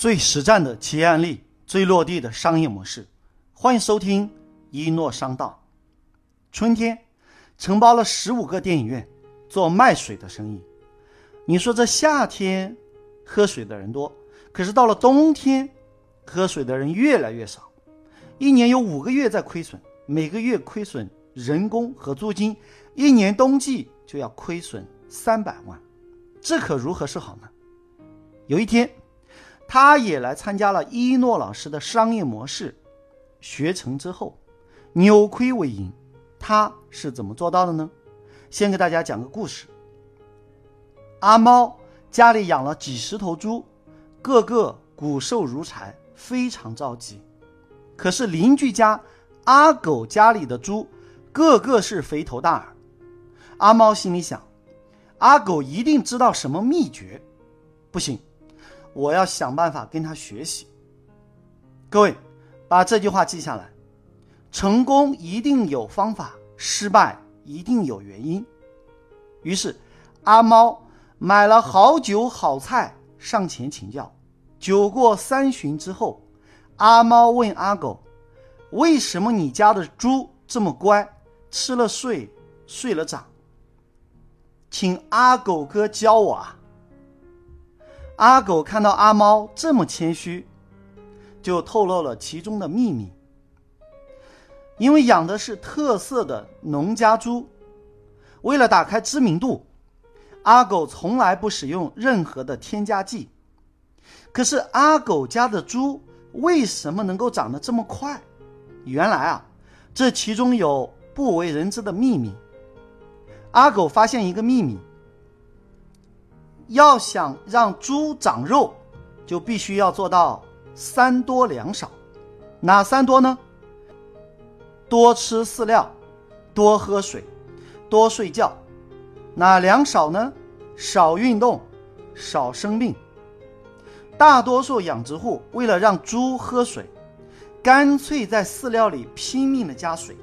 最实战的企业案例，最落地的商业模式，欢迎收听一诺商道。春天承包了十五个电影院，做卖水的生意。你说这夏天喝水的人多，可是到了冬天，喝水的人越来越少。一年有五个月在亏损，每个月亏损人工和租金，一年冬季就要亏损三百万，这可如何是好呢？有一天，他也来参加了一诺老师的商业模式，学成之后，扭亏为盈，他是怎么做到的呢？先给大家讲个故事。阿猫家里养了几十头猪，个个骨瘦如柴，非常着急。可是邻居家阿狗家里的猪，个个是肥头大耳。阿猫心里想：阿狗一定知道什么秘诀，不行。我要想办法跟他学习。各位，把这句话记下来：成功一定有方法，失败一定有原因。于是，阿猫买了好酒好菜上前请教。酒过三巡之后，阿猫问阿狗：“为什么你家的猪这么乖，吃了睡，睡了长？请阿狗哥教我啊！”阿狗看到阿猫这么谦虚，就透露了其中的秘密。因为养的是特色的农家猪，为了打开知名度，阿狗从来不使用任何的添加剂。可是阿狗家的猪为什么能够长得这么快？原来啊，这其中有不为人知的秘密。阿狗发现一个秘密。要想让猪长肉，就必须要做到三多两少。哪三多呢？多吃饲料，多喝水，多睡觉。哪两少呢？少运动，少生病。大多数养殖户为了让猪喝水，干脆在饲料里拼命的加水。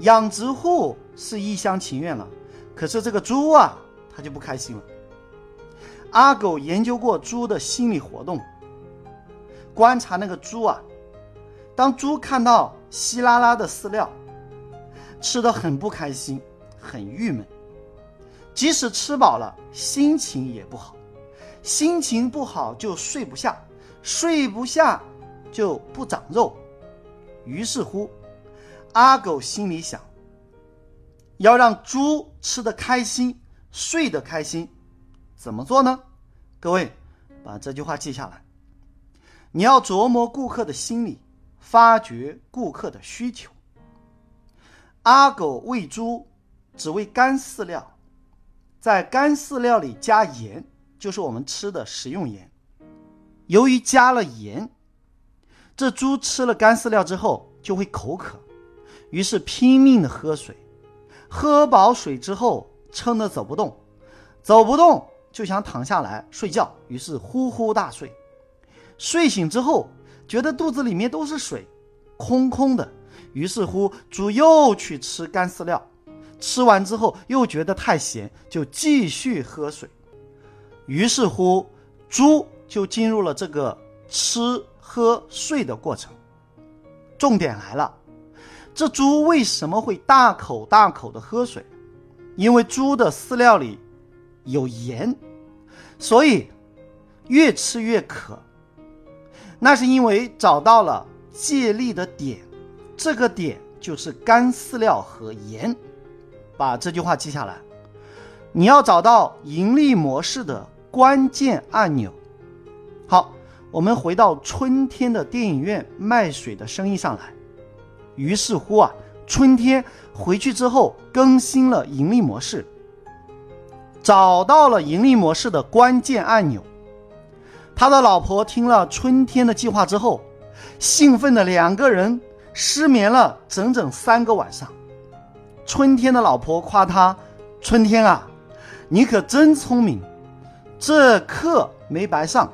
养殖户是一厢情愿了，可是这个猪啊，它就不开心了。阿狗研究过猪的心理活动，观察那个猪啊，当猪看到稀拉拉的饲料，吃的很不开心，很郁闷，即使吃饱了，心情也不好，心情不好就睡不下，睡不下就不长肉。于是乎，阿狗心里想，要让猪吃得开心，睡得开心。怎么做呢？各位，把这句话记下来。你要琢磨顾客的心理，发掘顾客的需求。阿狗喂猪只喂干饲料，在干饲料里加盐，就是我们吃的食用盐。由于加了盐，这猪吃了干饲料之后就会口渴，于是拼命的喝水。喝饱水之后，撑得走不动，走不动。就想躺下来睡觉，于是呼呼大睡。睡醒之后，觉得肚子里面都是水，空空的。于是乎，猪又去吃干饲料，吃完之后又觉得太咸，就继续喝水。于是乎，猪就进入了这个吃喝睡的过程。重点来了，这猪为什么会大口大口的喝水？因为猪的饲料里。有盐，所以越吃越渴。那是因为找到了借力的点，这个点就是干饲料和盐。把这句话记下来。你要找到盈利模式的关键按钮。好，我们回到春天的电影院卖水的生意上来。于是乎啊，春天回去之后更新了盈利模式。找到了盈利模式的关键按钮。他的老婆听了春天的计划之后，兴奋的两个人失眠了整整三个晚上。春天的老婆夸他：“春天啊，你可真聪明，这课没白上。”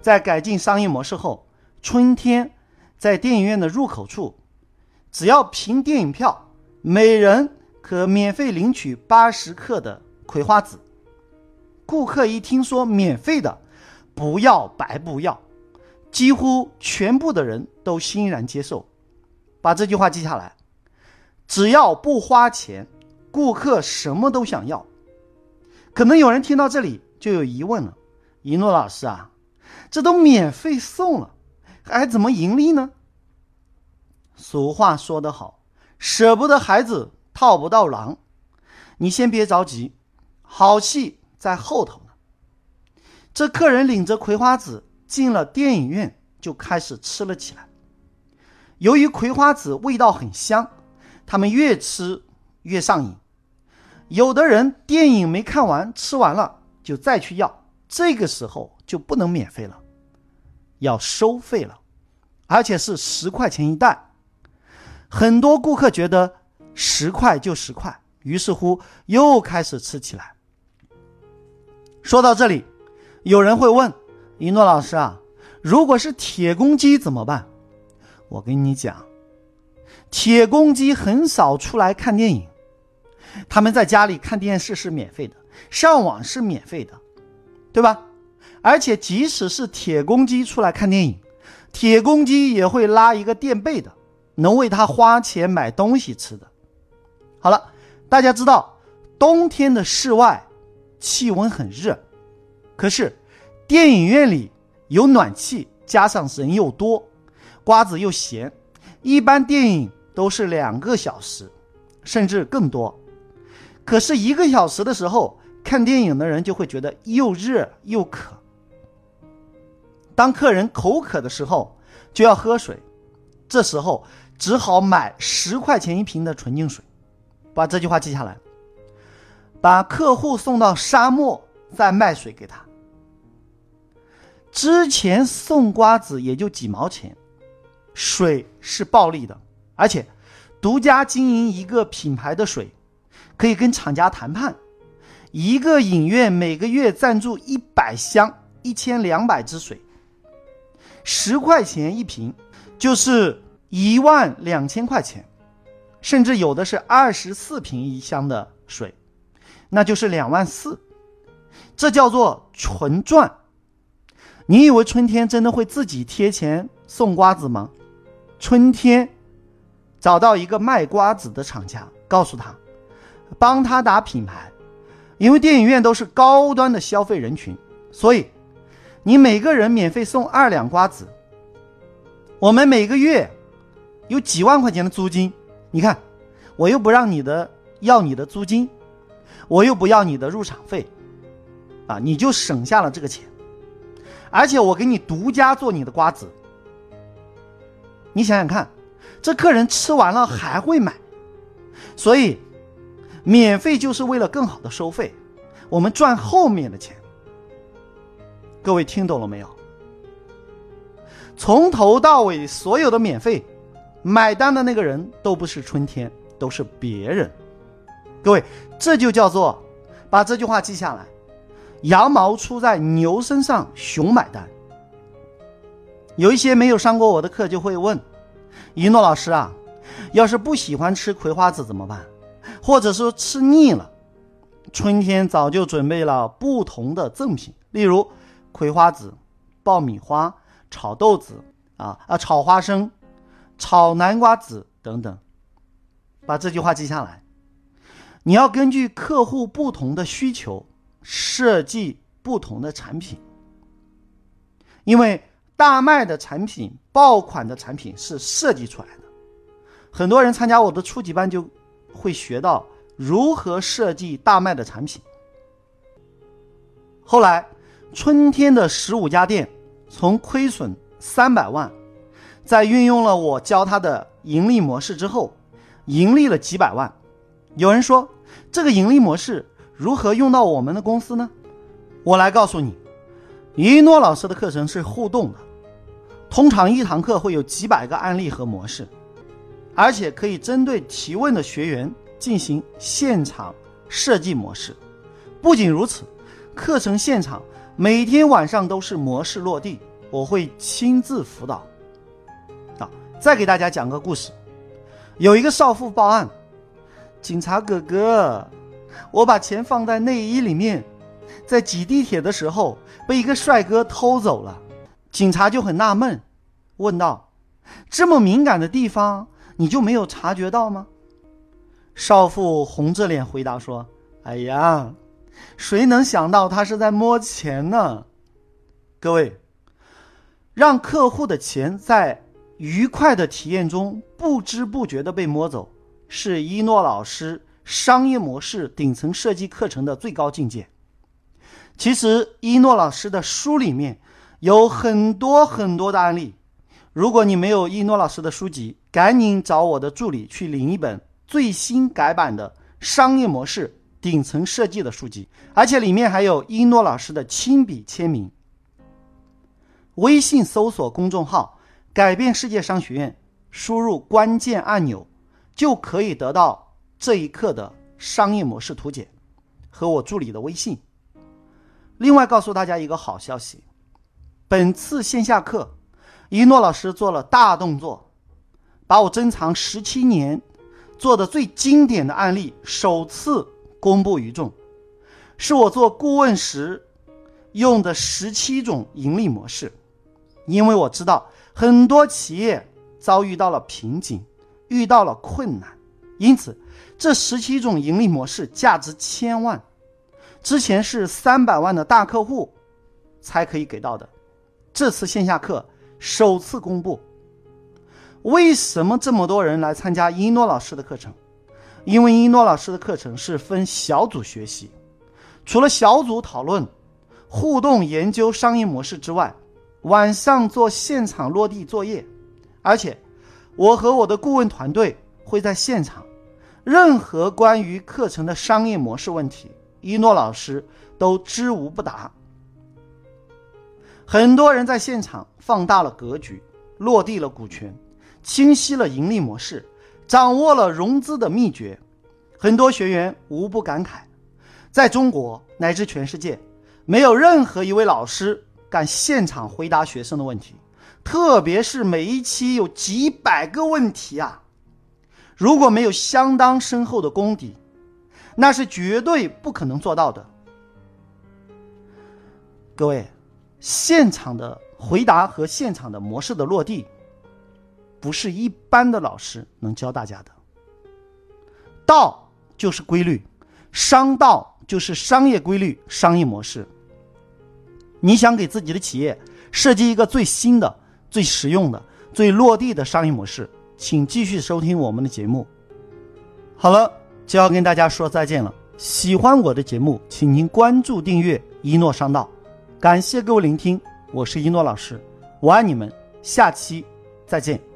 在改进商业模式后，春天在电影院的入口处，只要凭电影票，每人可免费领取八十克的。葵花籽，顾客一听说免费的，不要白不要，几乎全部的人都欣然接受。把这句话记下来：只要不花钱，顾客什么都想要。可能有人听到这里就有疑问了：一诺老师啊，这都免费送了，还怎么盈利呢？俗话说得好，舍不得孩子套不到狼。你先别着急，好戏在后头呢。这客人领着葵花籽进了电影院，就开始吃了起来。由于葵花籽味道很香，他们越吃越上瘾。有的人电影没看完，吃完了就再去要，这个时候就不能免费了，要收费了，而且是十块钱一袋。很多顾客觉得十块就十块，于是乎又开始吃起来。说到这里，有人会问：“一诺老师啊，如果是铁公鸡怎么办？”我跟你讲，铁公鸡很少出来看电影，他们在家里看电视是免费的，上网是免费的，对吧？而且即使是铁公鸡出来看电影，铁公鸡也会拉一个垫背的。能为他花钱买东西吃的。好了，大家知道冬天的室外气温很热，可是电影院里有暖气，加上人又多，瓜子又咸，一般电影都是两个小时，甚至更多。可是一个小时的时候，看电影的人就会觉得又热又渴。当客人口渴的时候，就要喝水，这时候。只好买十块钱一瓶的纯净水，把这句话记下来。把客户送到沙漠，再卖水给他。之前送瓜子也就几毛钱，水是暴利的，而且独家经营一个品牌的水，可以跟厂家谈判，一个影院每个月赞助一百箱一千两百支水，十块钱一瓶，就是。一万两千块钱，甚至有的是二十四瓶一箱的水，那就是两万四，这叫做纯赚。你以为春天真的会自己贴钱送瓜子吗？春天找到一个卖瓜子的厂家，告诉他，帮他打品牌，因为电影院都是高端的消费人群，所以你每个人免费送二两瓜子，我们每个月。有几万块钱的租金，你看，我又不让你的要你的租金，我又不要你的入场费，啊，你就省下了这个钱，而且我给你独家做你的瓜子，你想想看，这客人吃完了还会买，所以免费就是为了更好的收费，我们赚后面的钱。各位听懂了没有？从头到尾所有的免费。买单的那个人都不是春天，都是别人。各位，这就叫做把这句话记下来：羊毛出在牛身上，熊买单。有一些没有上过我的课，就会问一诺老师啊，要是不喜欢吃葵花籽怎么办？或者说吃腻了，春天早就准备了不同的赠品，例如葵花籽、爆米花、炒豆子啊啊，炒花生。炒南瓜子等等，把这句话记下来。你要根据客户不同的需求设计不同的产品，因为大卖的产品、爆款的产品是设计出来的。很多人参加我的初级班就会学到如何设计大卖的产品。后来，春天的十五家店从亏损三百万。在运用了我教他的盈利模式之后，盈利了几百万。有人说，这个盈利模式如何用到我们的公司呢？我来告诉你，一诺老师的课程是互动的，通常一堂课会有几百个案例和模式，而且可以针对提问的学员进行现场设计模式。不仅如此，课程现场每天晚上都是模式落地，我会亲自辅导。啊再给大家讲个故事，有一个少妇报案，警察哥哥，我把钱放在内衣里面，在挤地铁的时候被一个帅哥偷走了，警察就很纳闷，问道：“这么敏感的地方，你就没有察觉到吗？”少妇红着脸回答说：“哎呀，谁能想到他是在摸钱呢？”各位，让客户的钱在愉快的体验中不知不觉的被摸走，是一诺老师商业模式顶层设计课程的最高境界。其实一诺老师的书里面有很多很多的案例，如果你没有一诺老师的书籍，赶紧找我的助理去领一本最新改版的商业模式顶层设计的书籍，而且里面还有一诺老师的亲笔签名。微信搜索公众号“改变世界商学院”，输入关键按钮，就可以得到这一课的商业模式图解和我助理的微信。另外告诉大家一个好消息，本次线下课，一诺老师做了大动作，把我珍藏十七年做的最经典的案例首次公布于众，是我做顾问时用的十七种盈利模式。因为我知道很多企业遭遇到了瓶颈，遇到了困难，因此这十七种盈利模式价值千万。之前是三百万的大客户才可以给到的，这次线下课首次公布。为什么这么多人来参加一诺老师的课程？因为一诺老师的课程是分小组学习，除了小组讨论、互动研究商业模式之外，晚上做现场落地作业，而且我和我的顾问团队会在现场，任何关于课程的商业模式问题。一诺老师都知无不答。很多人在现场放大了格局，落地了股权，清晰了盈利模式，掌握了融资的秘诀。很多学员无不感慨，在中国乃至全世界，没有任何一位老师敢现场回答学生的问题，特别是每一期有几百个问题啊！如果没有相当深厚的功底，那是绝对不可能做到的。各位，现场的回答和现场的模式的落地，不是一般的老师能教大家的。道就是规律，商道就是商业规律、商业模式。你想给自己的企业设计一个最新的、最实用的、最落地的商业模式，请继续收听我们的节目。好了。就要跟大家说再见了。喜欢我的节目，请您关注订阅一诺商道。感谢各位聆听，我是一诺老师，我爱你们，下期再见。